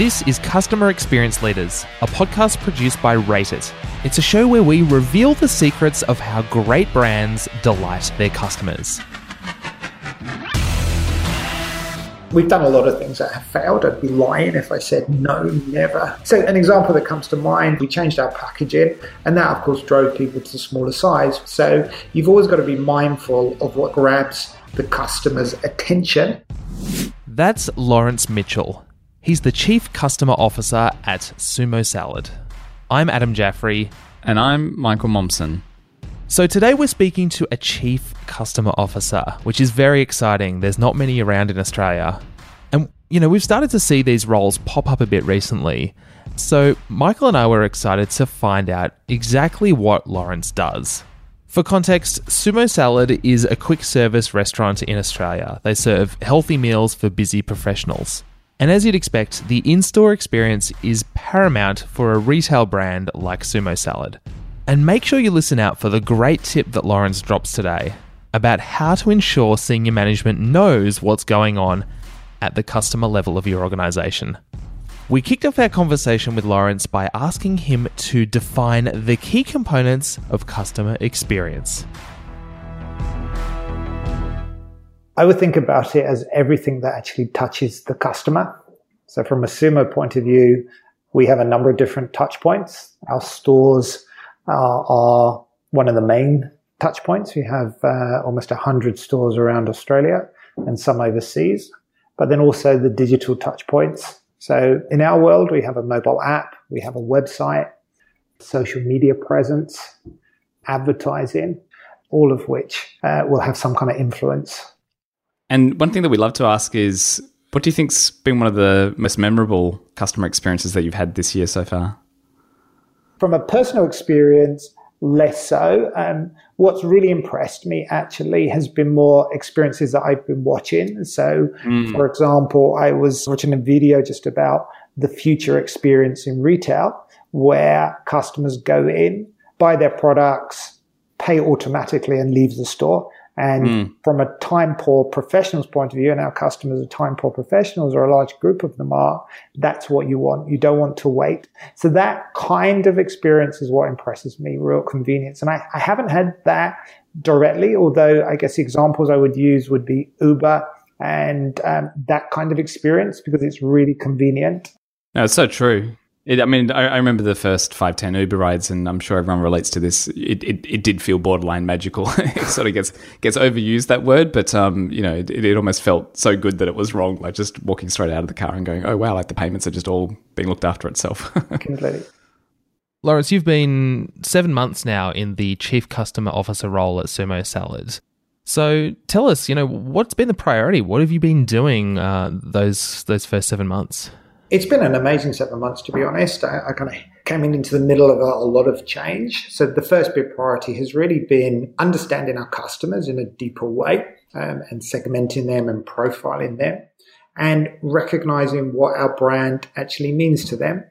This is Customer Experience Leaders, a podcast produced by Rate It. It's a show where we reveal the secrets of how great brands delight their customers. We've done a lot of things that have failed. I'd be lying if I said no, never. So, an example that comes to mind, we changed our packaging, and that, of course, drove people to the smaller size. So, you've always got to be mindful of what grabs the customer's attention. That's Lawrence Mitchell. He's the Chief Customer Officer at Sumo Salad. I'm Adam Jaffrey. And I'm Michael Momsen. So today we're speaking to a Chief Customer Officer, which is very exciting. There's not many around in Australia. And, you know, we've started to see these roles pop up a bit recently. So Michael and I were excited to find out exactly what Lawrence does. For context, Sumo Salad is a quick service restaurant in Australia. They serve healthy meals for busy professionals. And as you'd expect, the in store experience is paramount for a retail brand like Sumo Salad. And make sure you listen out for the great tip that Lawrence drops today about how to ensure senior management knows what's going on at the customer level of your organization. We kicked off our conversation with Lawrence by asking him to define the key components of customer experience. I would think about it as everything that actually touches the customer. So, from a Sumo point of view, we have a number of different touch points. Our stores uh, are one of the main touch points. We have uh, almost 100 stores around Australia and some overseas, but then also the digital touch points. So in our world, we have a mobile app, we have a website, social media presence, advertising, all of which uh, will have some kind of influence. And one thing that we love to ask is what do you think's been one of the most memorable customer experiences that you've had this year so far? From a personal experience, less so. Um, what's really impressed me actually has been more experiences that I've been watching. So, mm. for example, I was watching a video just about the future experience in retail where customers go in, buy their products, pay automatically and leave the store. And mm. from a time poor professionals point of view, and our customers are time poor professionals, or a large group of them are, that's what you want. You don't want to wait. So that kind of experience is what impresses me, real convenience. And I, I haven't had that directly, although I guess examples I would use would be Uber and um, that kind of experience because it's really convenient. No, it's so true. It, I mean, I, I, remember the first five, ten Uber rides, and I'm sure everyone relates to this. It, it, it did feel borderline magical. it sort of gets gets overused that word, but um, you know, it, it almost felt so good that it was wrong. Like just walking straight out of the car and going, "Oh wow!" Like the payments are just all being looked after itself. Completely. Lawrence, you've been seven months now in the chief customer officer role at Sumo Salad. So tell us, you know, what's been the priority? What have you been doing uh, those those first seven months? It's been an amazing seven months, to be honest. I, I kind of came in into the middle of a, a, lot of change. So the first big priority has really been understanding our customers in a deeper way um, and segmenting them and profiling them and recognizing what our brand actually means to them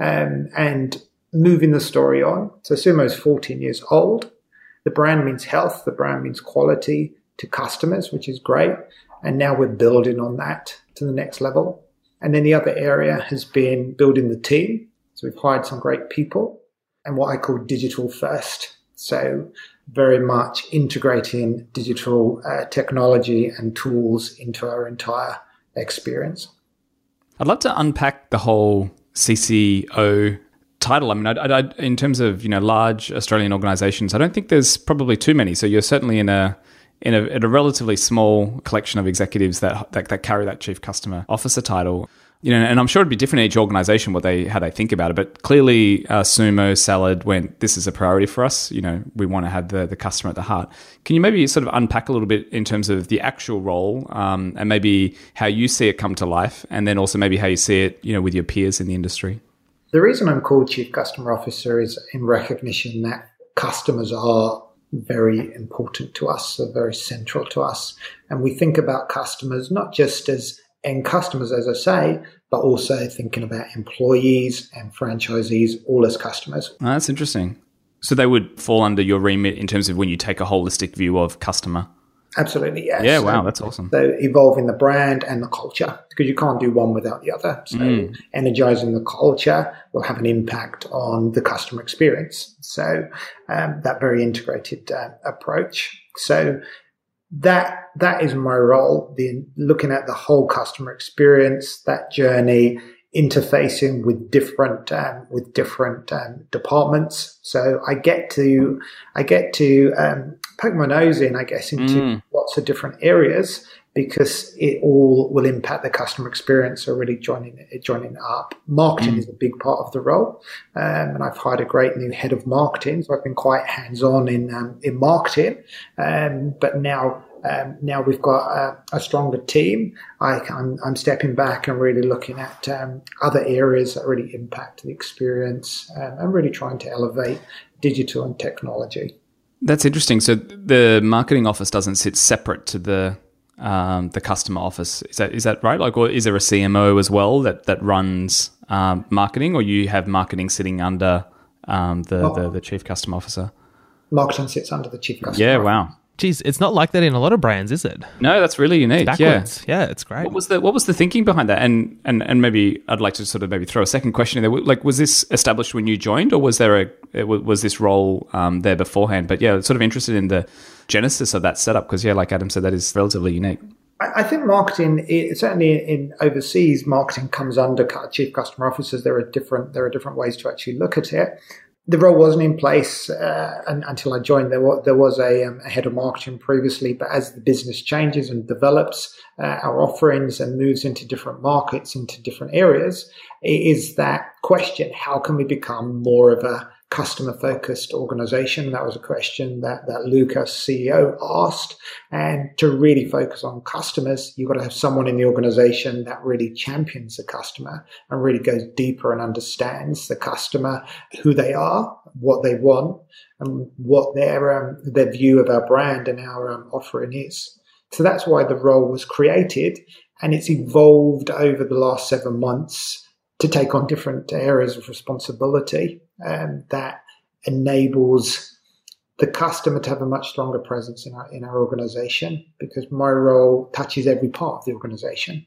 um, and moving the story on. So Sumo is 14 years old. The brand means health. The brand means quality to customers, which is great. And now we're building on that to the next level. And then the other area has been building the team. So we've hired some great people and what I call digital first. So very much integrating digital uh, technology and tools into our entire experience. I'd love to unpack the whole CCO title. I mean, I, I, in terms of you know large Australian organisations, I don't think there's probably too many. So you're certainly in a in a, in a relatively small collection of executives that, that, that carry that chief customer officer title. You know, and I'm sure it'd be different in each organization what they how they think about it. But clearly, uh, Sumo Salad went. This is a priority for us. You know, we want to have the the customer at the heart. Can you maybe sort of unpack a little bit in terms of the actual role um, and maybe how you see it come to life, and then also maybe how you see it, you know, with your peers in the industry? The reason I'm called Chief Customer Officer is in recognition that customers are very important to us, so very central to us. And we think about customers not just as end customers, as I say, but also thinking about employees and franchisees all as customers. Oh, that's interesting. So they would fall under your remit in terms of when you take a holistic view of customer. Absolutely, yes. Yeah, wow, that's awesome. So evolving the brand and the culture because you can't do one without the other. So mm. energizing the culture will have an impact on the customer experience. So um, that very integrated uh, approach. So that that is my role. The looking at the whole customer experience, that journey, interfacing with different um, with different um, departments. So I get to I get to um, poke my nose in, I guess, into mm. lots of different areas because it all will impact the customer experience. So really joining joining up. Marketing mm. is a big part of the role, um, and I've hired a great new head of marketing. So I've been quite hands on in um, in marketing, um, but now um, now we've got a, a stronger team. I, am stepping back and really looking at um, other areas that really impact the experience um, and really trying to elevate digital and technology. That's interesting. So the marketing office doesn't sit separate to the um, the customer office. Is that is that right? Like, or is there a CMO as well that that runs um, marketing, or you have marketing sitting under um, the, oh. the, the chief customer officer? Marketing sits under the chief customer. Yeah, wow. Geez, it's not like that in a lot of brands, is it? No, that's really unique. It's backwards. Yeah. yeah, it's great. What was the What was the thinking behind that? And and and maybe I'd like to sort of maybe throw a second question in there. Like, was this established when you joined, or was there a was this role um, there beforehand? But yeah, sort of interested in the genesis of that setup because yeah, like Adam said, that is relatively unique. I think marketing, certainly in overseas, marketing comes under chief customer officers. There are different there are different ways to actually look at it the role wasn't in place uh, until I joined. There was, there was a, um, a, head of marketing previously, but as the business changes and develops uh, our offerings and moves into different markets, into different areas, it is that question: How can we become more of a customer focused organization? That was a question that, that Lucas, CEO, asked. And to really focus on customers, you've got to have someone in the organization that really champions the customer and really goes deeper and understands the customer, who they are, what they want, and what their, um, their view of our brand and our um, offering is. So that's why the role was created and it's evolved over the last seven months to take on different areas of responsibility um, that enables the customer to have a much stronger presence in our in our organization because my role touches every part of the organization.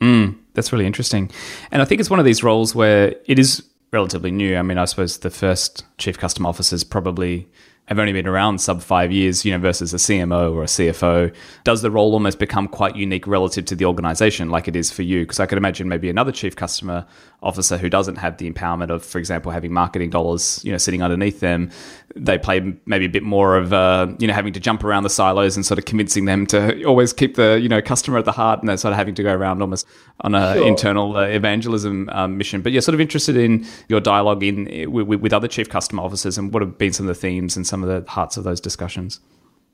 Mm, that's really interesting, and I think it's one of these roles where it is relatively new. I mean, I suppose the first chief customer officers probably have only been around sub five years, you know, versus a CMO or a CFO, does the role almost become quite unique relative to the organization, like it is for you? Because I could imagine maybe another chief customer officer who doesn't have the empowerment of, for example, having marketing dollars, you know, sitting underneath them, they play maybe a bit more of, uh, you know, having to jump around the silos and sort of convincing them to always keep the, you know, customer at the heart, and they're sort of having to go around almost on an sure. internal uh, evangelism um, mission. But yeah, sort of interested in your dialogue in with, with other chief customer officers and what have been some of the themes and some of the hearts of those discussions?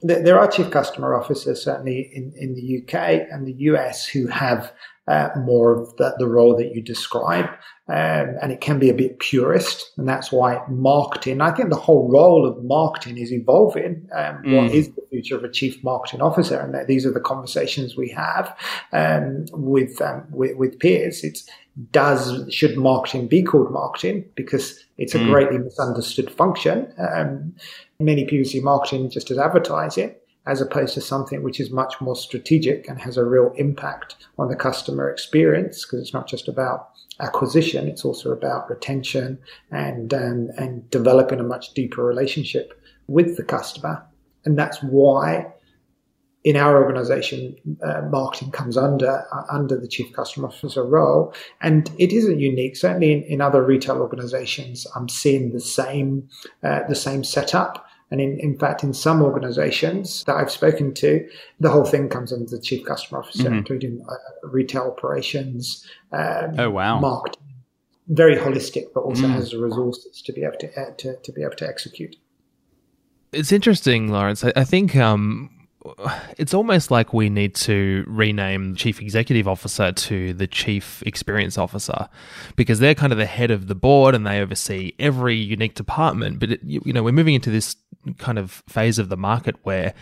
There are chief customer officers, certainly in, in the UK and the US, who have uh, more of the, the, role that you describe. Um, and it can be a bit purist. And that's why marketing, I think the whole role of marketing is evolving. Um, mm. What is the future of a chief marketing officer? And these are the conversations we have um, with, um, with, with peers. It's does should marketing be called marketing because it's a mm. greatly misunderstood function. Many people see marketing just as advertising as opposed to something which is much more strategic and has a real impact on the customer experience because it's not just about acquisition, it's also about retention and, um, and developing a much deeper relationship with the customer. And that's why in our organization, uh, marketing comes under uh, under the chief customer officer role, and it isn't unique. Certainly, in, in other retail organizations, I'm seeing the same uh, the same setup. And in, in fact, in some organizations that I've spoken to, the whole thing comes under the chief customer officer, mm-hmm. including uh, retail operations. Um, oh wow! Marketing, very holistic, but also mm. has the resources to be able to, uh, to, to be able to execute. It's interesting, Lawrence. I, I think um, it's almost like we need to rename chief executive officer to the chief experience officer because they're kind of the head of the board and they oversee every unique department but it, you know we're moving into this kind of phase of the market where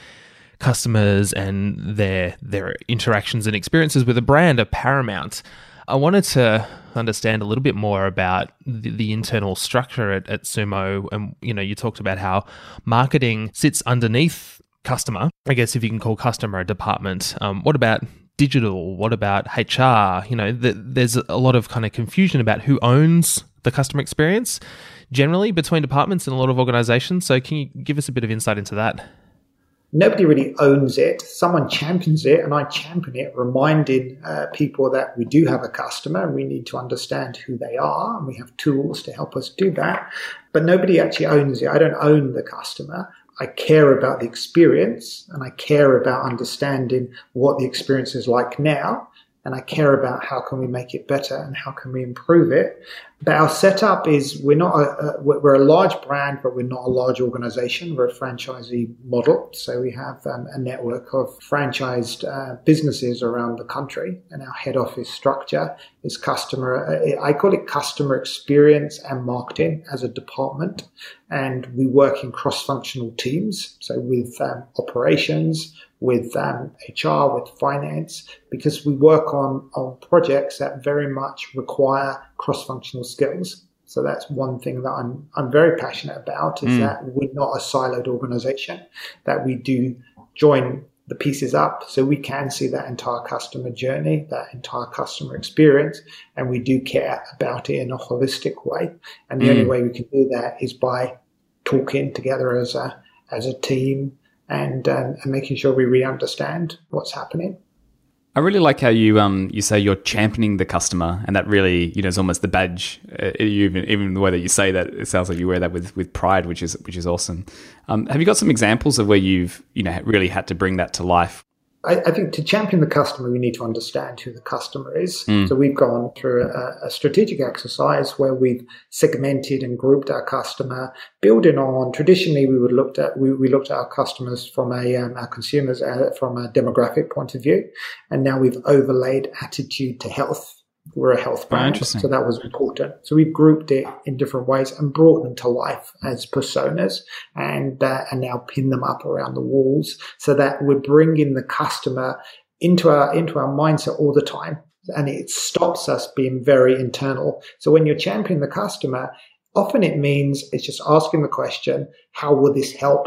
customers and their their interactions and experiences with a brand are paramount I wanted to understand a little bit more about the, the, internal structure at, at Sumo. And, you know, you talked about how marketing sits underneath customer, I guess if you can call customer a department, um, what about digital? What about HR? You know, the, there's a lot of kind of confusion about who owns the customer experience generally between departments in a lot of organizations. So, can you give us a bit of insight into that? Nobody really owns it. Someone champions it, and I champion it, reminding uh, people that we do have a customer and we need to understand who they are, and we have tools to help us do that. But nobody actually owns it. I don't own the customer. I care about the experience and I care about understanding what the experience is like now and I care about how can we make it better and how can we improve it. But our setup is we're not a, a, we're a large brand, but we're not a large organization. We're a franchisee model, so we have um, a network of franchised uh, businesses around the country, and our head office structure is customer. Uh, I call it customer experience and marketing as a department, and we work in cross-functional teams. So with um, operations, with um, HR, with finance, because we work on, on projects that very much require cross-functional skills. So that's one thing that I'm, I'm very passionate about is mm. that we're not a siloed organization, that we do join the pieces up so we can see that entire customer journey, that entire customer experience, and we do care about it in a holistic way. And the mm. only way we can do that is by talking together as a, as a team, and, um, and making sure we really understand what's happening. I really like how you um you say you're championing the customer, and that really you know is almost the badge. Uh, even even the way that you say that, it sounds like you wear that with with pride, which is which is awesome. Um, have you got some examples of where you've you know really had to bring that to life? I, I, think to champion the customer, we need to understand who the customer is. Mm. So we've gone through a, a, strategic exercise where we've segmented and grouped our customer, building on. Traditionally, we would looked at we, we looked at our customers from a um, our consumers uh, from a demographic point of view, and now we've overlaid attitude to health we're a health brand. Oh, so that was important. So we've grouped it in different ways and brought them to life as personas and, uh, and now pin them up around the walls so that we're bringing the customer into our, into our mindset all the time. And it stops us being very internal. So when you're championing the customer, often it means it's just asking the question, how will this help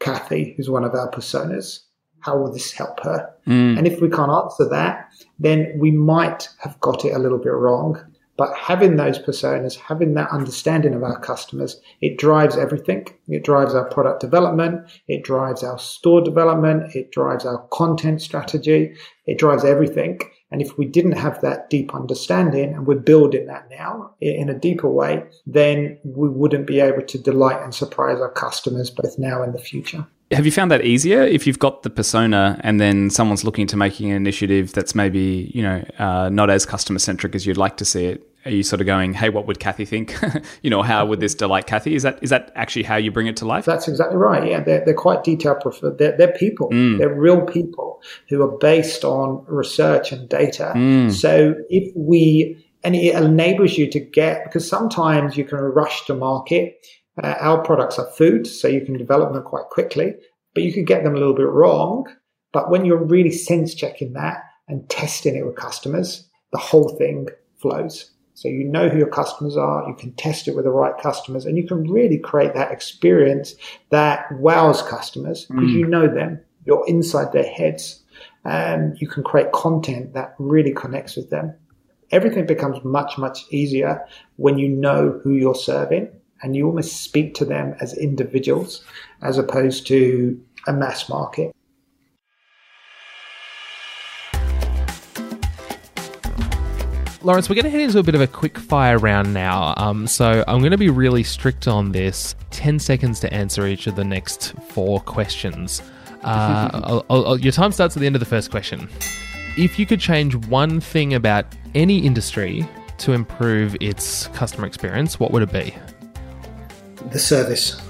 Kathy, who's one of our personas? How will this help her? Mm. And if we can't answer that, then we might have got it a little bit wrong. But having those personas, having that understanding of our customers, it drives everything. It drives our product development. It drives our store development. It drives our content strategy. It drives everything. And if we didn't have that deep understanding and we're building that now in a deeper way, then we wouldn't be able to delight and surprise our customers both now and the future. Have you found that easier if you've got the persona and then someone's looking to making an initiative that's maybe you know uh, not as customer centric as you'd like to see it? Are you sort of going, "Hey, what would Kathy think?" you know, how would this delight Kathy? Is that is that actually how you bring it to life? That's exactly right. Yeah, they're, they're quite detail preferred. They're, they're people. Mm. They're real people who are based on research and data. Mm. So if we and it enables you to get because sometimes you can rush to market uh, our products are food, so you can develop them quite quickly, but you could get them a little bit wrong. But when you're really sense checking that and testing it with customers, the whole thing flows. So you know who your customers are, you can test it with the right customers, and you can really create that experience that wows customers because mm. you know them. You're inside their heads. And you can create content that really connects with them. Everything becomes much, much easier when you know who you're serving and you almost speak to them as individuals as opposed to a mass market. Lawrence, we're going to head into a bit of a quick fire round now. Um, so I'm going to be really strict on this 10 seconds to answer each of the next four questions. Uh, I'll, I'll, your time starts at the end of the first question. If you could change one thing about any industry to improve its customer experience, what would it be? The service,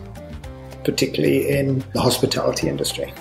particularly in the hospitality industry.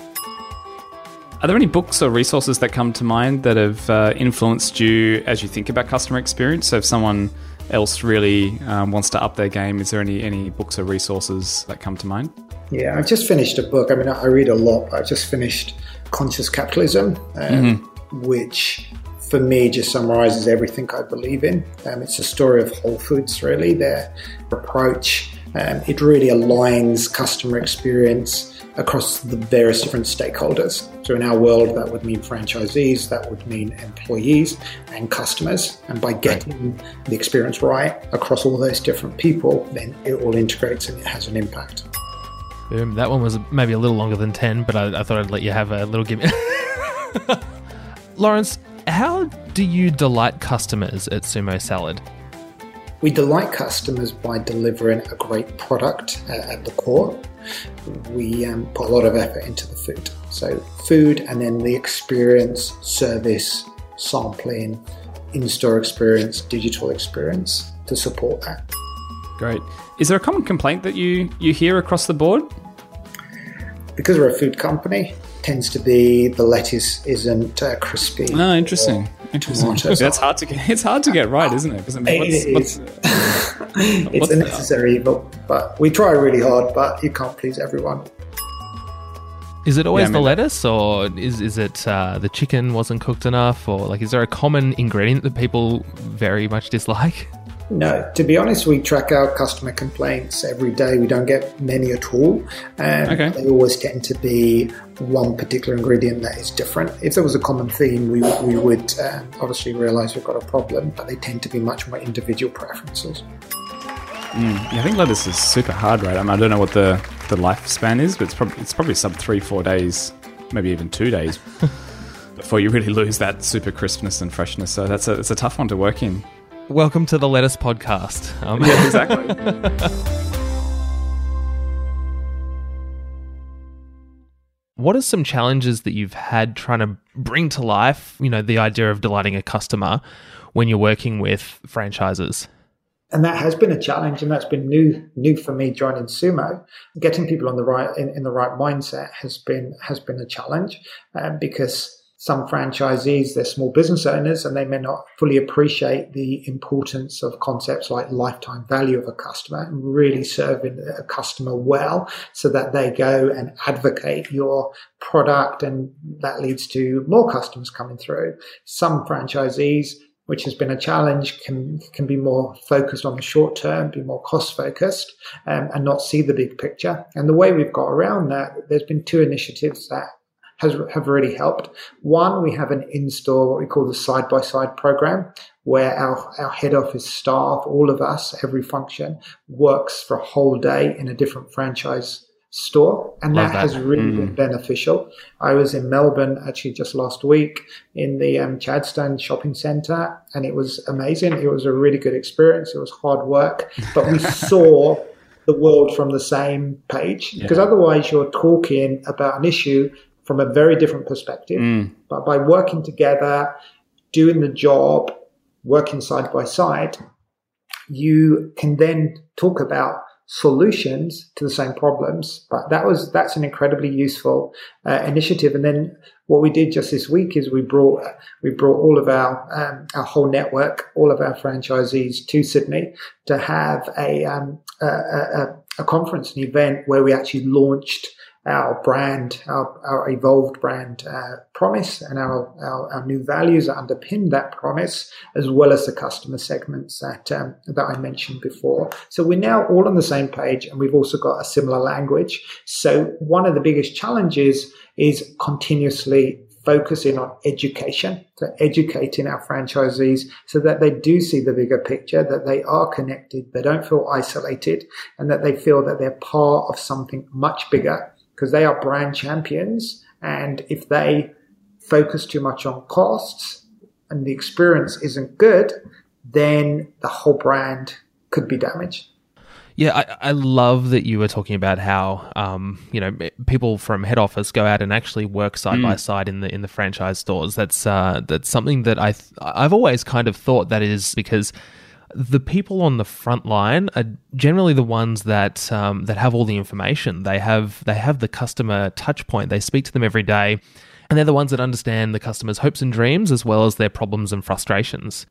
Are there any books or resources that come to mind that have uh, influenced you as you think about customer experience? So, if someone else really um, wants to up their game, is there any any books or resources that come to mind? Yeah, I've just finished a book. I mean, I read a lot. I just finished Conscious Capitalism, um, mm-hmm. which for me just summarizes everything I believe in. Um, it's a story of Whole Foods, really, their approach Um, it really aligns customer experience across the various different stakeholders. So, in our world, that would mean franchisees, that would mean employees and customers. And by getting the experience right across all those different people, then it all integrates and it has an impact. Boom. That one was maybe a little longer than 10, but I, I thought I'd let you have a little give. Lawrence, how do you delight customers at Sumo Salad? We delight customers by delivering a great product uh, at the core. We um, put a lot of effort into the food. So, food and then the experience, service, sampling, in store experience, digital experience to support that. Great. Is there a common complaint that you, you hear across the board? Because we're a food company, tends to be the lettuce isn't uh, crispy. Oh, interesting. Interesting. That's hard to get. It's hard to get right, isn't it? Because I mean, what's, it what's, it's what's a necessary evil, but we try really hard. But you can't please everyone. Is it always yeah, I mean, the lettuce, or is is it uh, the chicken wasn't cooked enough, or like is there a common ingredient that people very much dislike? No, to be honest, we track our customer complaints every day. We don't get many at all. And okay. they always tend to be one particular ingredient that is different. If there was a common theme, we, we would uh, obviously realize we've got a problem, but they tend to be much more individual preferences. Mm, yeah, I think lettuce is super hard, right? I, mean, I don't know what the, the lifespan is, but it's probably, it's probably sub three, four days, maybe even two days before you really lose that super crispness and freshness. So that's a, it's a tough one to work in. Welcome to the Lettuce Podcast. Um, yeah, exactly. what are some challenges that you've had trying to bring to life, you know, the idea of delighting a customer when you're working with franchises? and that has been a challenge and that's been new new for me joining sumo getting people on the right in, in the right mindset has been has been a challenge um, because some franchisees, they're small business owners and they may not fully appreciate the importance of concepts like lifetime value of a customer and really serving a customer well so that they go and advocate your product and that leads to more customers coming through. Some franchisees which has been a challenge, can can be more focused on the short term, be more cost focused, um, and not see the big picture. And the way we've got around that, there's been two initiatives that has have really helped. One, we have an in-store what we call the side-by-side program, where our, our head office staff, all of us, every function, works for a whole day in a different franchise store, and that, that, has really mm. been beneficial. I was in Melbourne actually just last week in the um, Chadstone shopping centre, and it was amazing. It was a really good experience. It was hard work, but we saw the world from the same page because yeah. otherwise you're talking about an issue from a very different perspective. Mm. But by working together, doing the job, working side by side, you can then talk about solutions to the same problems. But that was that's an incredibly useful uh, initiative. And then what we did just this week is we brought we brought all of our um, our whole network, all of our franchisees to Sydney to have a um, a, a, a conference, an event where we actually launched our brand, our, our evolved brand uh, promise and our, our, our, new values that underpin that promise, as well as the customer segments that, um, that I mentioned before. So we're now all on the same page and we've also got a similar language. So one of the biggest challenges is continuously focusing on education, so educating our franchisees so that they do see the bigger picture, that they are connected, they don't feel isolated, and that they feel that they're part of something much bigger because they are brand champions. And if they focus too much on costs and the experience isn't good, then the whole brand could be damaged. Yeah, I, I love that you were talking about how um, you know people from head office go out and actually work side mm. by side in the in the franchise stores. That's uh, that's something that I th- I've always kind of thought that is because the people on the front line are generally the ones that um, that have all the information. They have they have the customer touch point. They speak to them every day, and they're the ones that understand the customer's hopes and dreams as well as their problems and frustrations.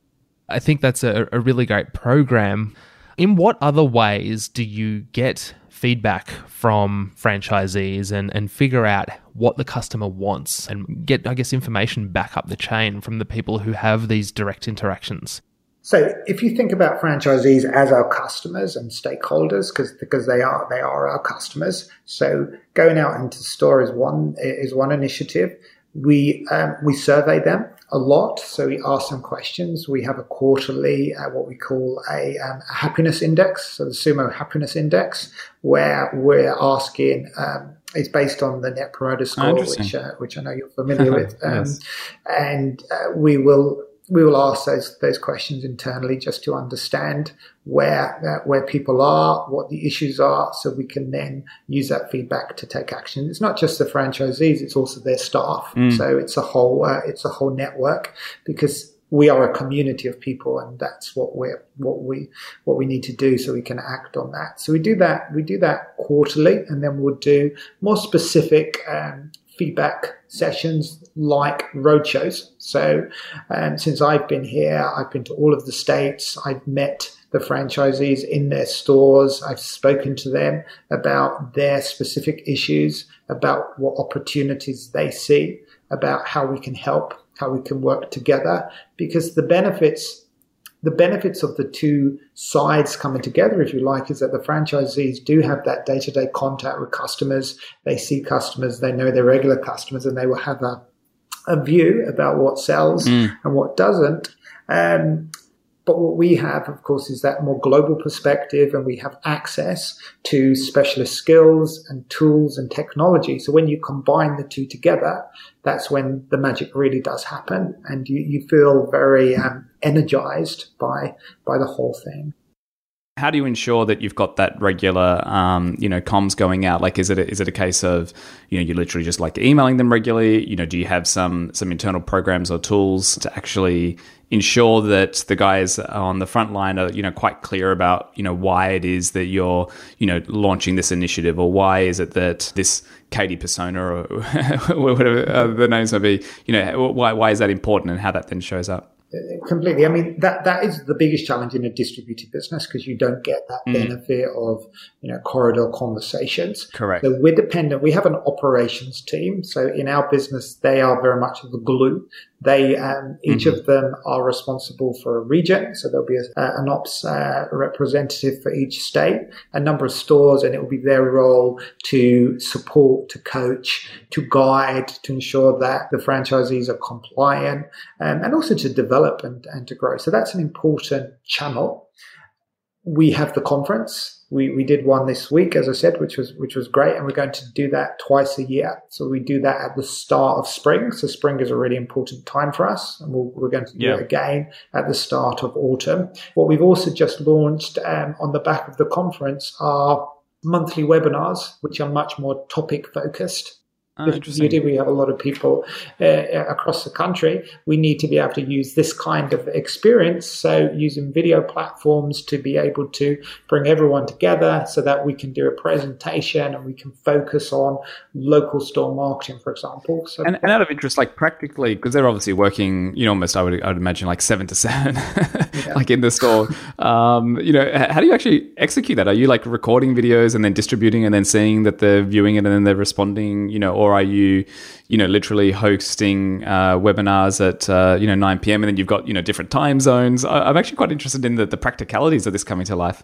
I think that's a, a really great program. In what other ways do you get feedback from franchisees and, and figure out what the customer wants and get, I guess, information back up the chain from the people who have these direct interactions? So if you think about franchisees as our customers and stakeholders, because because they are they are our customers. So going out into store is one is one initiative. We um, we survey them a lot, so we ask them questions. We have a quarterly uh, what we call a, um, a, happiness index, so the Sumo Happiness Index, where we're asking. Um, it's based on the Net Promoter Score, oh, which uh, which I know you're familiar with, um, yes. and uh, we will we will ask those those questions internally just to understand where uh, where people are, what the issues are, so we can then use that feedback to take action. It's not just the franchisees; it's also their staff. Mm. So it's a whole uh, it's a whole network because we are a community of people, and that's what we what we what we need to do so we can act on that. So we do that we do that quarterly, and then we'll do more specific um, feedback sessions like roadshows. So, um, since I've been here, I've been to all of the states. I've met the franchisees in their stores. I've spoken to them about their specific issues, about what opportunities they see, about how we can help, how we can work together, because the benefits the benefits of the two sides coming together, if you like, is that the franchisees do have that day to day contact with customers. They see customers, they know their regular customers, and they will have a, a view about what sells mm. and what doesn't. Um, but what we have, of course, is that more global perspective and we have access to specialist skills and tools and technology. So when you combine the two together, that's when the magic really does happen and you, you feel very um, energized by, by the whole thing. How do you ensure that you've got that regular, um, you know, comms going out? Like, is it a, is it a case of, you know, you literally just like emailing them regularly? You know, do you have some some internal programs or tools to actually ensure that the guys on the front line are, you know, quite clear about, you know, why it is that you're, you know, launching this initiative, or why is it that this Katie persona or whatever uh, the names may be, you know, why why is that important, and how that then shows up? Completely. I mean, that, that is the biggest challenge in a distributed business because you don't get that mm. benefit of, you know, corridor conversations. Correct. So we're dependent. We have an operations team. So in our business, they are very much the glue. They, um, each mm-hmm. of them are responsible for a region. So there'll be a, an ops uh, representative for each state, a number of stores, and it will be their role to support, to coach, to guide, to ensure that the franchisees are compliant, um, and also to develop develop and, and to grow. So that's an important channel. We have the conference. We, we did one this week, as I said, which was which was great, and we're going to do that twice a year. So we do that at the start of spring. So spring is a really important time for us, and we we are going to do yeah. it again at the start of autumn. What we've also just launched um, on the back of the conference are monthly webinars, which are much more topic focused. Oh, interesting. we have a lot of people uh, across the country. We need to be able to use this kind of experience. So, using video platforms to be able to bring everyone together so that we can do a presentation and we can focus on local store marketing, for example. So, and, and out of interest, like practically, because they're obviously working, you know, almost, I would, I would imagine, like seven to seven, yeah. like in the store. Um, you know, how do you actually execute that? Are you like recording videos and then distributing and then seeing that they're viewing it and then they're responding, you know, or are you, you know, literally hosting uh, webinars at uh, you know 9 p.m. and then you've got you know different time zones? I- am actually quite interested in the, the practicalities of this coming to life.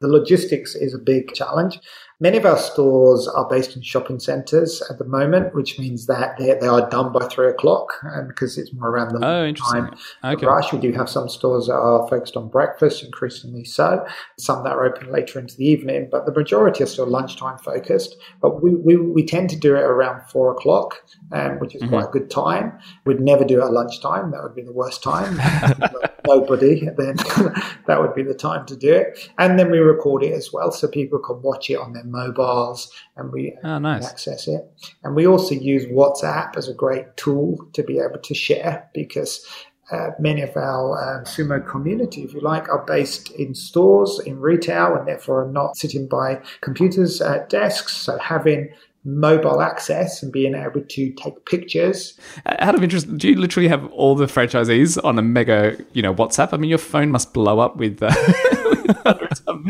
The logistics is a big challenge. Many of our stores are based in shopping centres at the moment, which means that they, they are done by three o'clock because it's more around the oh, time okay. rush. We do have some stores that are focused on breakfast, increasingly so. Some that are open later into the evening, but the majority are still lunchtime focused. But we, we, we tend to do it around four o'clock, um, which is mm-hmm. quite a good time. We'd never do it at lunchtime. That would be the worst time. Nobody, then that would be the time to do it. And then we record it as well so people can watch it on their mobiles and we oh, nice. access it. And we also use WhatsApp as a great tool to be able to share because uh, many of our um, sumo community, if you like, are based in stores, in retail, and therefore are not sitting by computers at desks. So having mobile access and being able to take pictures. Out of interest, do you literally have all the franchisees on a mega, you know, WhatsApp? I mean, your phone must blow up with, uh, with hundreds of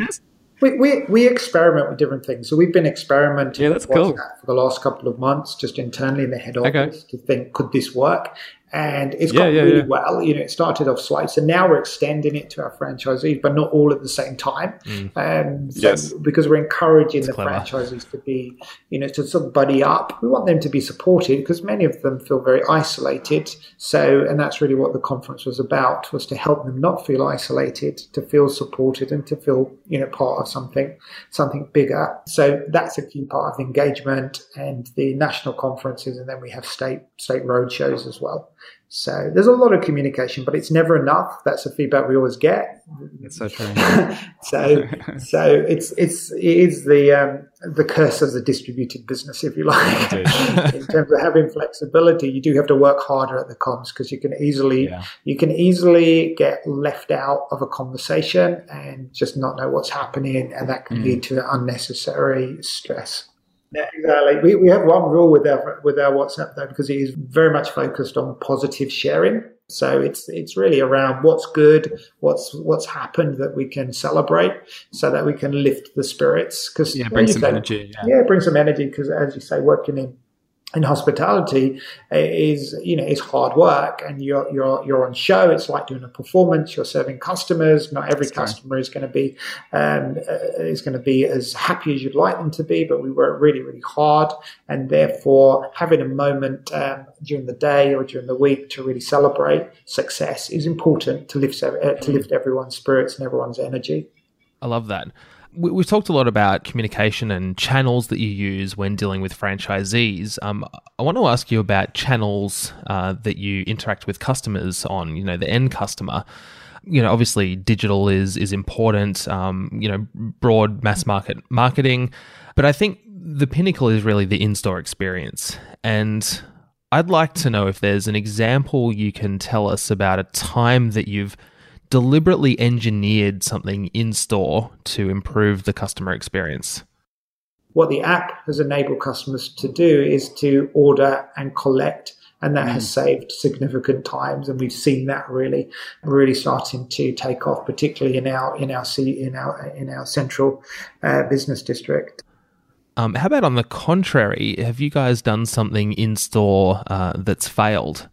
we, we, we experiment with different things. So we've been experimenting yeah, that's cool. for the last couple of months, just internally in the head office okay. to think, could this work? And it's Yeah, gone yeah, really yeah. well. You know, it started off slow, so now we're extending it to our franchisees, but not all at the same time. Um, so Yes. because we're encouraging the clever. franchisees to be, you know, to sort of buddy up. We want them to be supported because many of them feel very isolated. So, and that's really what the conference was about: was to help them not feel isolated, to feel supported, and to feel, you know, part of something, something bigger. So that's a key part of the engagement and the national conferences, and then we have state state road shows as well. So there's a lot of communication, but it's never enough. That's the feedback we always get. It's so true. so so it's it's it is the um, the curse of the distributed business, if you like. In terms of having flexibility, you do have to work harder at the comms because you can easily Yeah. you can easily get left out of a conversation and just not know what's happening, and that can lead to unnecessary stress. Yeah, exactly. We, we have one rule with our with our WhatsApp though because it is very much focused on positive sharing. So it's it's really around what's good, what's what's happened that we can celebrate, so that we can lift the spirits. Because Yeah, bring some energy. Yeah. yeah, bring some energy because, as you say, working in in hospitality is you know is hard work, and you're you're you're on show. It's like doing a performance. You're serving customers. Not every That's customer is going to be um, uh, is going to be as happy as you'd like them to be. But we work really really hard, and therefore having a moment um, during the day or during the week to really celebrate success is important to lift uh, to lift everyone's spirits and everyone's energy. I love that. We- We've talked a lot about communication and channels that you use when dealing with franchisees. Um, I want to ask you about channels uh, that you interact with customers on. You know, the end customer. You know, obviously, digital is is important. Um, you know, broad mass market marketing, but I think the pinnacle is really the in store experience. And I'd like to know if there's an example you can tell us about a time that you've deliberately engineered something in store to improve the customer experience. what the app has enabled customers to do is to order and collect and that has saved significant times and we've seen that really really starting to take off particularly in our in our in our in our central uh, business district Um, how about on the contrary? Have you guys done something in store uh, that's failed?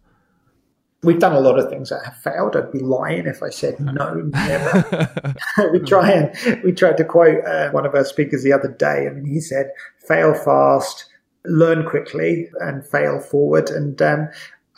We've done a lot of things that have failed i'd be lying if i said no never we try and we tried to quote uh, one of our speakers the other day. I mean, he said, "Fail fast, learn quickly, and fail forward." And um,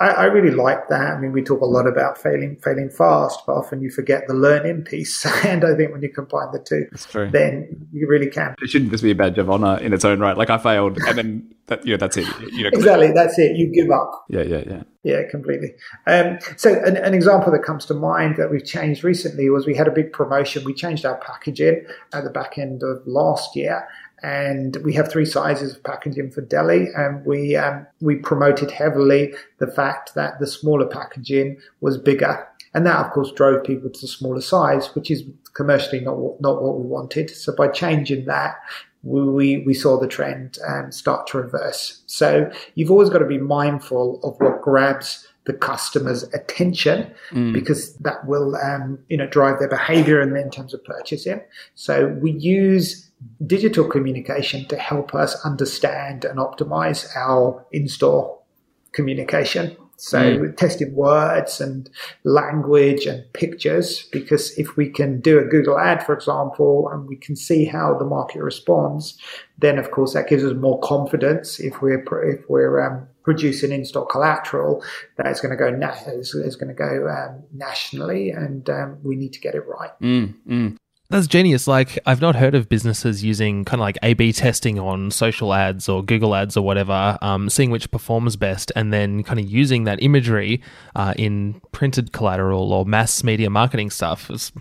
I, I really like that. I mean, we talk a lot about failing, failing fast, but often you forget the learning piece. and I think when you combine the two, then you really can. It shouldn't just be a badge of honor in its own right. Like I failed, and then that, you know, that's it. You know, Exactly, that's it. You give up. yeah, yeah, yeah. Yeah, completely. Um, so, an, an example that comes to mind that we've changed recently was we had a big promotion. We changed our packaging at the back end of last year, and we have three sizes of packaging for deli. And we um, we promoted heavily the fact that the smaller packaging was bigger, and that of course drove people to the smaller size, which is commercially not what- not what we wanted. So, by changing that, we, we saw the trend um, start to reverse. So you've always got to be mindful of what grabs the customer's attention because that will, um, you know, drive their behavior and in terms of purchasing. So we use digital communication to help us understand and optimize our in-store communication. So testing words and language and pictures, because if we can do a Google ad, for example, and we can see how the market responds, then of course that gives us more confidence if we're if we're um, producing in-store collateral that is going to go na- is, is going to go um, nationally, and um, we need to get it right. Mm, mm. That's genius. Like, I've not heard of businesses using kind of like A B testing on social ads or Google ads or whatever, um, seeing which performs best, and then kind of using that imagery uh, in printed collateral or mass media marketing stuff. It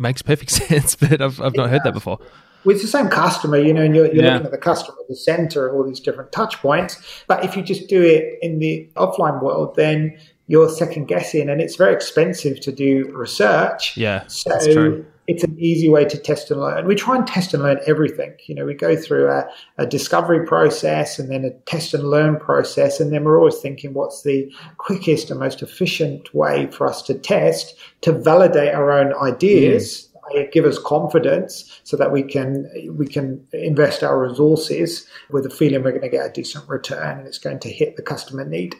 makes perfect sense, but I've, I've not heard that before. Well, it's the same customer, you know, and you're, you're Yeah. looking at the customer at the center of all these different touch points. But if you just do it in the offline world, then you're second guessing and it's very expensive to do research. Yeah, So that's true. It's an easy way to test and learn. We try and test and learn everything. You know, we go through a, a discovery process and then a test and learn process. And then we're always thinking what's the quickest and most efficient way for us to test to validate our own ideas. give us confidence so that we can we can invest our resources with a feeling we're going to get a decent return and it's going to hit the customer need.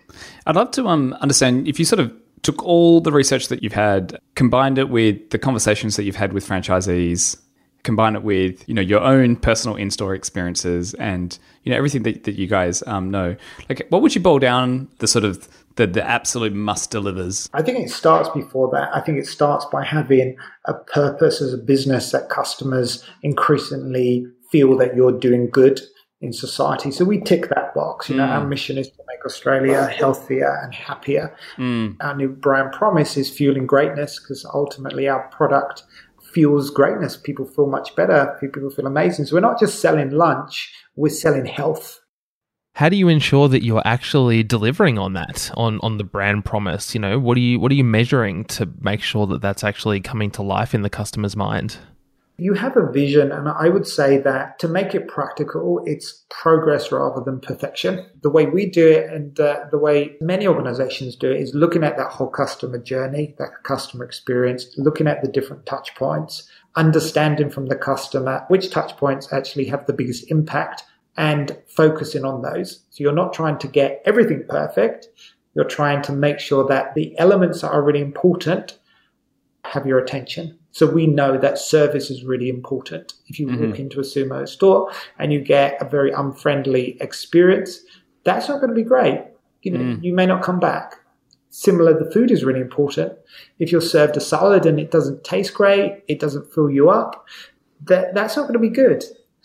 I'd love to um, understand if you sort of took all the research that you've had, combined it with the conversations that you've had with franchisees, combine it with you know your own personal in-store experiences and you know everything that, that you guys um, know. Like what would you boil down the sort of the, the absolute must delivers? I think it starts before that. I think it starts by having a purpose as a business that customers increasingly feel that you're doing good in society so we tick that box you know mm. our mission is to make australia healthier and happier mm. our new brand promise is fueling greatness because ultimately our product fuels greatness. People feel much better. People feel amazing. So we're not just selling lunch, we're selling health. How do you ensure that you're actually delivering on that, on, on the brand promise? You know, what are you what are you measuring to make sure that that's actually coming to life in the customer's mind? You have a vision, and I would say that to make it practical, it's progress rather than perfection. The way we do it and uh, the way many organizations do it is looking at that whole customer journey, that customer experience, looking at the different touch points, understanding from the customer which touch points actually have the biggest impact and focusing on those. So you're not trying to get everything perfect. You're trying to make sure that the elements that are really important have your attention. So we know that service is really important. If you mm-hmm. walk into a sumo store and you get a very unfriendly experience, that's not going to be great. You know, mm. you may not come back. Similar, the food is really important. If you're served a salad and it doesn't taste great, it doesn't fill you up, that, that's not going to be good.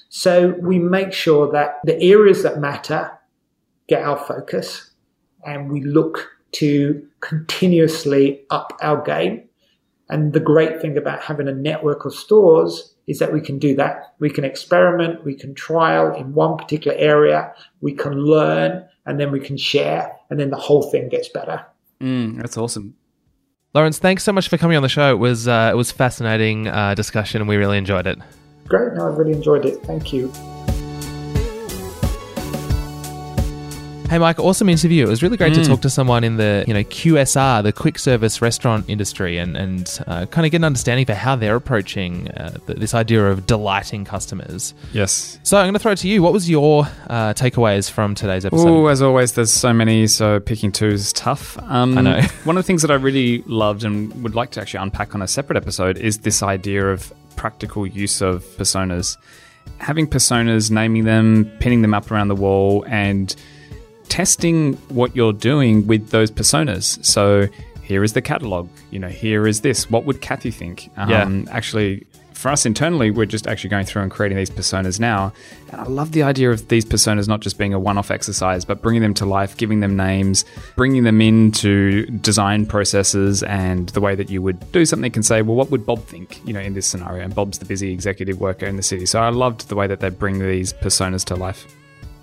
So we make sure that the areas that matter get our focus and we look to continuously up our game and the great thing about having a network of stores is that we can do that. We can experiment, we can trial in one particular area, we can learn, and then we can share, and then the whole thing gets better. Mm, that's awesome. Lawrence, thanks so much for coming on the show. It was uh, it was fascinating uh, discussion, and we really enjoyed it. Great, no, I really enjoyed it. Thank you. Hey, Mike, awesome interview. It was really great mm. to talk to someone in the you know QSR, the quick service restaurant industry, and and uh, kind of get an understanding for how they're approaching uh, this idea of delighting customers. Yes. So I'm going to throw it to you. What was your uh, takeaways from today's episode? Oh, as always, there's so many, so picking two is tough. Um, I know. one of the things that I really loved and would like to actually unpack on a separate episode is this idea of practical use of personas. Having personas, naming them, pinning them up around the wall, and testing what you're doing with those personas. So here is the catalog. You know, here is this. What would Kathy think? Um, yeah. Actually, for us internally, we're just actually going through and creating these personas now. And I love the idea of these personas not just being a one off exercise, but bringing them to life, giving them names, bringing them into design processes and the way that you would do something can say, well, what would Bob think, you know, in this scenario? And Bob's the busy executive worker in the city. So I loved the way that they bring these personas to life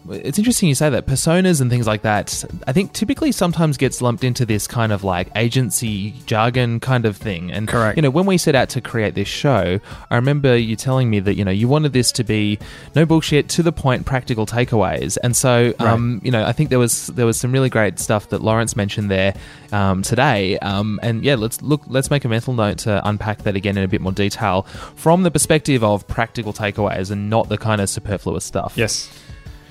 it's interesting you say that. Personas and things like that i think typically sometimes gets lumped into this kind of like agency jargon kind of thing. And correct. you know when we set out to create this show i remember you telling me that you know you wanted this to be no bullshit to the point practical takeaways. And so right. um, you know i think there was there was some really great stuff that lawrence mentioned there um, today. Um, and yeah let's look let's make a mental note to unpack that again in a bit more detail from the perspective of practical takeaways and not the kind of superfluous stuff. Yes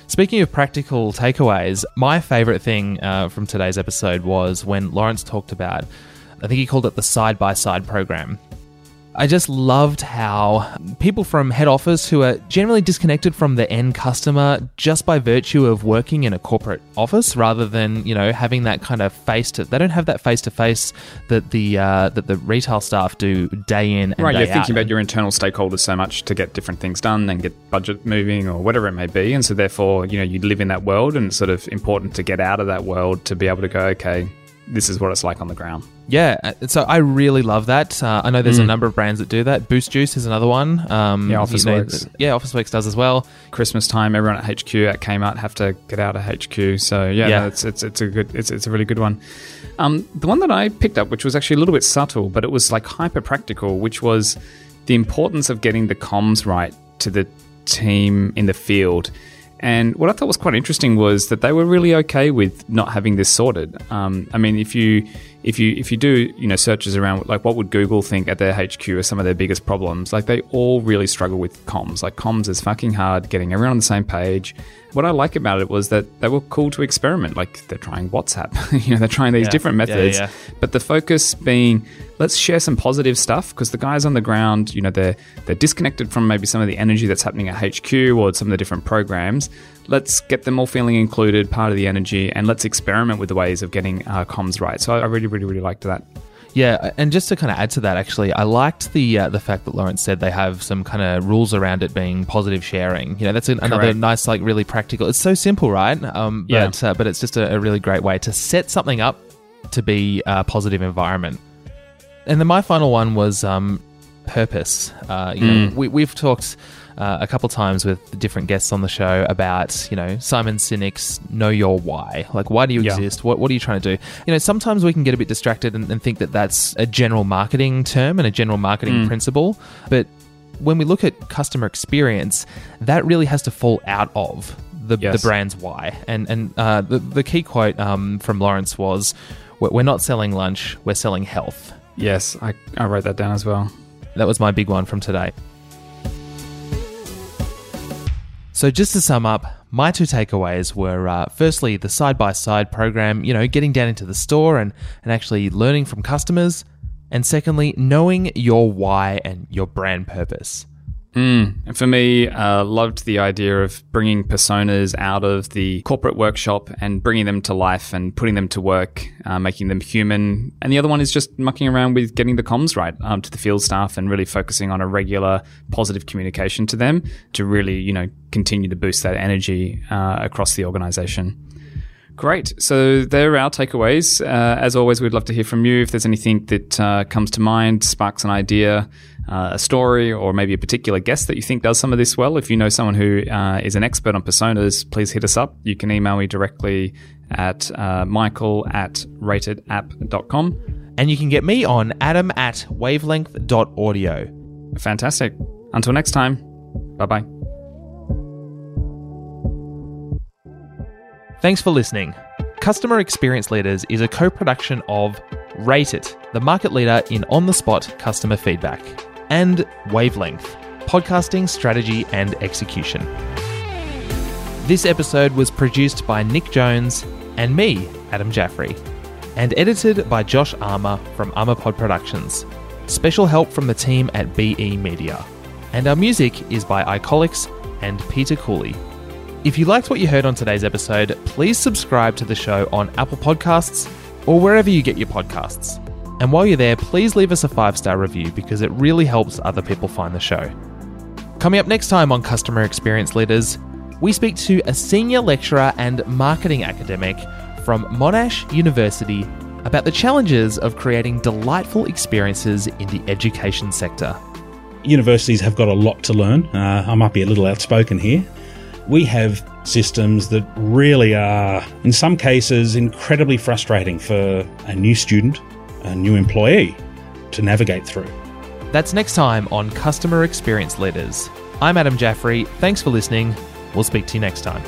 Speaking of practical takeaways, my favorite thing uh, from today's episode was when Lawrence talked about, I think he called it the side by side program. I just loved how people from head office who are generally disconnected from the end customer just by virtue of working in a corporate office rather than, you know, having that kind of face to they don't have that face to face that the uh, that the retail staff do day in and right, day Right, you're thinking about your internal stakeholders so much to get different things done and get budget moving or whatever it may be. And so therefore, you know, you live in that world and it's sort of important to get out of that world to be able to go, okay, this is what it's like on the ground. Yeah, uh, so I really love that. Uh, I know there's mm. a number of brands that do that. Boost Juice is another one. Um, yeah, Officeworks. Yeah, Officeworks does as well. Christmas time, everyone at HQ at Kmart have to get out of HQ. So yeah, yeah. No, it's, it's it's a good it's it's a really good one. Um, the one that I picked up, which was actually a little bit subtle, but it was like hyper practical, which was the importance of getting the comms right to the team in the field. And what I thought was quite interesting was that they were really okay with not having this sorted. Um, I mean, if you if you if you do you know searches around like what would Google think at their HQ are some of their biggest problems, like they all really struggle with comms. Like comms is fucking hard, getting everyone on the same page. What I like about it was that they were cool to experiment. Like they're trying WhatsApp, you know, they're trying these Yeah. different methods, yeah. but the focus being let's share some positive stuff because the guys on the ground, you know, they're they're disconnected from maybe some of the energy that's happening at HQ or some of the different programs. Let's get them all feeling included, part of the energy, and let's experiment with the ways of getting uh, comms right. So I really, really, really liked that. Yeah, and just to kind of add to that, actually, I liked the uh, the fact that Lawrence said they have some kind of rules around it being positive sharing. You know, that's an, another nice, like, really practical. It's so simple, right? Um, Yeah. but uh, but it's just a, a really great way to set something up to be a positive environment. And then my final one was um, purpose. Uh, you know, we, we've talked uh, a couple times with different guests on the show about you know Simon Sinek's "Know Your Why." Like, why do you Yeah. exist? What what are you trying to do? You know, sometimes we can get a bit distracted and, and think that that's a general marketing term and a general marketing principle, but when we look at customer experience, that really has to fall out of the, Yes. the brand's why. And and uh, the the key quote um, from Lawrence was, "We're we're not selling lunch; we're selling health." Yes, I, I wrote that down as well. That was my big one from today. So, just to sum up, my two takeaways were uh, firstly, the side by side program, you know, getting down into the store and, and actually learning from customers. And secondly, knowing your why and your brand purpose. And for me, uh, loved the idea of bringing personas out of the corporate workshop and bringing them to life and putting them to work, uh, making them human. And the other one is just mucking around with getting the comms right um, to the field staff and really focusing on a regular positive communication to them to really, you know, continue to boost that energy uh, across the organization. Great. So there are our takeaways. Uh, as always, we'd love to hear from you. If there's anything that uh, comes to mind, sparks an idea, uh, a story, or maybe a particular guest that you think does some of this well. If you know someone who uh, is an expert on personas, please hit us up. You can email me directly at uh, michael at ratedapp.com. And you can get me on adam at wavelength.audio. Fantastic. Until next time, bye bye. Thanks for listening. Customer Experience Leaders is a co production of Rate It, the market leader in on the spot customer feedback, and Wavelength, podcasting strategy and execution. This episode was produced by Nick Jones and me, Adam Jaffrey, and edited by Josh Armour from Armorpod Productions. Special help from the team at BE Media. And our music is by Icolix and Peter Cooley. If you liked what you heard on today's episode, please subscribe to the show on Apple Podcasts or wherever you get your podcasts. And while you're there, please leave us a five star review because it really helps other people find the show. Coming up next time on Customer Experience Leaders, we speak to a senior lecturer and marketing academic from Monash University about the challenges of creating delightful experiences in the education sector. universities have got a lot to learn. Uh, I might be a little outspoken here. We have systems that really are, in some cases, incredibly frustrating for a new student, a new employee to navigate through. That's next time on Customer Experience Leaders. I'm Adam Jaffrey. Thanks for listening. We'll speak to you next time.